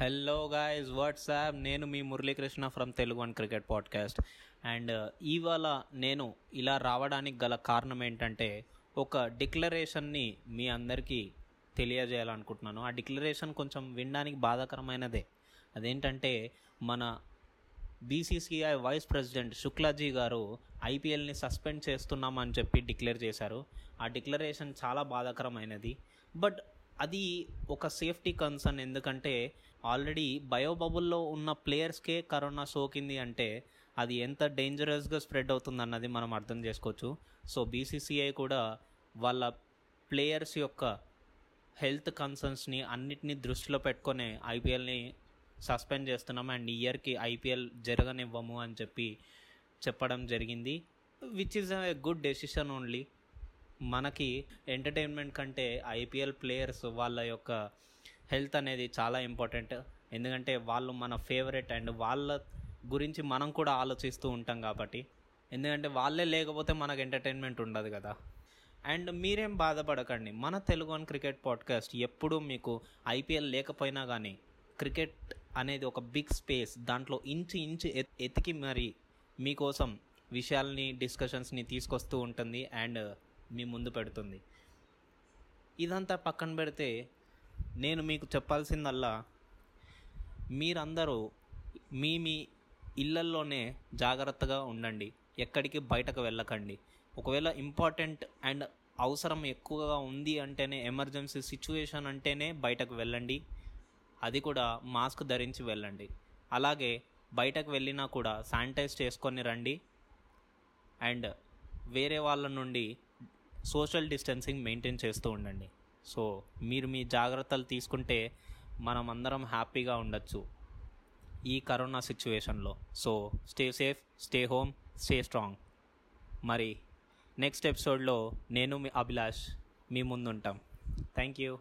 Hello guys what's up నేను మీ Muralikrishna from Telugu one cricket podcast and ఇవాళ నేను ఇలా రావడానికి గల కారణం ఏంటంటే ఒక డిక్లరేషన్ని మీ అందరికీ తెలియజేయాలనుకుంటున్నాను. ఆ డిక్లరేషన్ కొంచెం వినడానికి బాధాకరమైనదే. అదేంటంటే మన బీసీసీఐ వైస్ ప్రెసిడెంట్ శుక్లాజీ గారు ఐపీఎల్ని సస్పెండ్ చేస్తున్నామని చెప్పి డిక్లేర్ చేశారు. ఆ డిక్లరేషన్ చాలా బాధాకరమైనది. బట్ అది ఒక సేఫ్టీ కన్సర్న్ ఎందుకంటే ఆల్రెడీ బయోబబుల్లో ఉన్న ప్లేయర్స్కే కరోనా సోకింది అంటే అది ఎంత డేంజరస్గా స్ప్రెడ్ అవుతుంది అన్నది మనం అర్థం చేసుకోవచ్చు. సో బీసీసీఐ కూడా వాళ్ళ ప్లేయర్స్ యొక్క హెల్త్ కన్సర్న్స్ని అన్నిటినీ దృష్టిలో పెట్టుకొని ఐపీఎల్ని సస్పెండ్ చేస్తున్నాం. అండ్ ఇయర్కి ఐపీఎల్ జరగనివ్వము అని చెప్పి చెప్పడం జరిగింది. Which is a good decision only. మనకి ఎంటర్టైన్మెంట్ కంటే ఐపీఎల్ ప్లేయర్స్ వాళ్ళ యొక్క హెల్త్ అనేది చాలా ఇంపార్టెంట్. ఎందుకంటే వాళ్ళు మన ఫేవరెట్ అండ్ వాళ్ళ గురించి మనం కూడా ఆలోచిస్తూ ఉంటాం కాబట్టి. ఎందుకంటే వాళ్ళే లేకపోతే మనకు ఎంటర్టైన్మెంట్ ఉండదు కదా. అండ్ మీరేం బాధపడకండి. మన తెలుగు అని క్రికెట్ పాడ్కాస్ట్ ఎప్పుడూ మీకు ఐపీఎల్ లేకపోయినా కానీ క్రికెట్ అనేది ఒక బిగ్ స్పేస్. దాంట్లో ఇంచు ఇంచు ఎత్- ఎతికి మరి మీకోసం విషయాల్ని డిస్కషన్స్ని తీసుకొస్తూ ఉంటుంది. అండ్ మీ ముందు పెడుతుంది. ఇదంతా పక్కన పెడితే నేను మీకు చెప్పాల్సిందల్లా మీరందరూ మీ మీ ఇళ్ళల్లోనే జాగ్రత్తగా ఉండండి. ఎక్కడికి బయటకు వెళ్ళకండి. ఒకవేళ ఇంపార్టెంట్ అండ్ అవసరం ఎక్కువగా ఉంది అంటేనే ఎమర్జెన్సీ సిచ్యువేషన్ అంటేనే బయటకు వెళ్ళండి. అది కూడా మాస్క్ ధరించి వెళ్ళండి. అలాగే బయటకు వెళ్ళినా కూడా శానిటైజ్ చేసుకొని రండి. అండ్ వేరే వాళ్ళ నుండి సోషల్ డిస్టెన్సింగ్ మెయింటైన్ చేస్తూ ఉండండి. సో మీరు మీ జాగ్రత్తలు తీసుకుంటే మనం అందరం హ్యాపీగా ఉండొచ్చు ఈ కరోనా సిచ్యువేషన్లో. So stay safe stay home stay strong. మరి నెక్స్ట్ ఎపిసోడ్లో నేను మీ అభిలాష్ మీ ముందుంటాం. Thank you.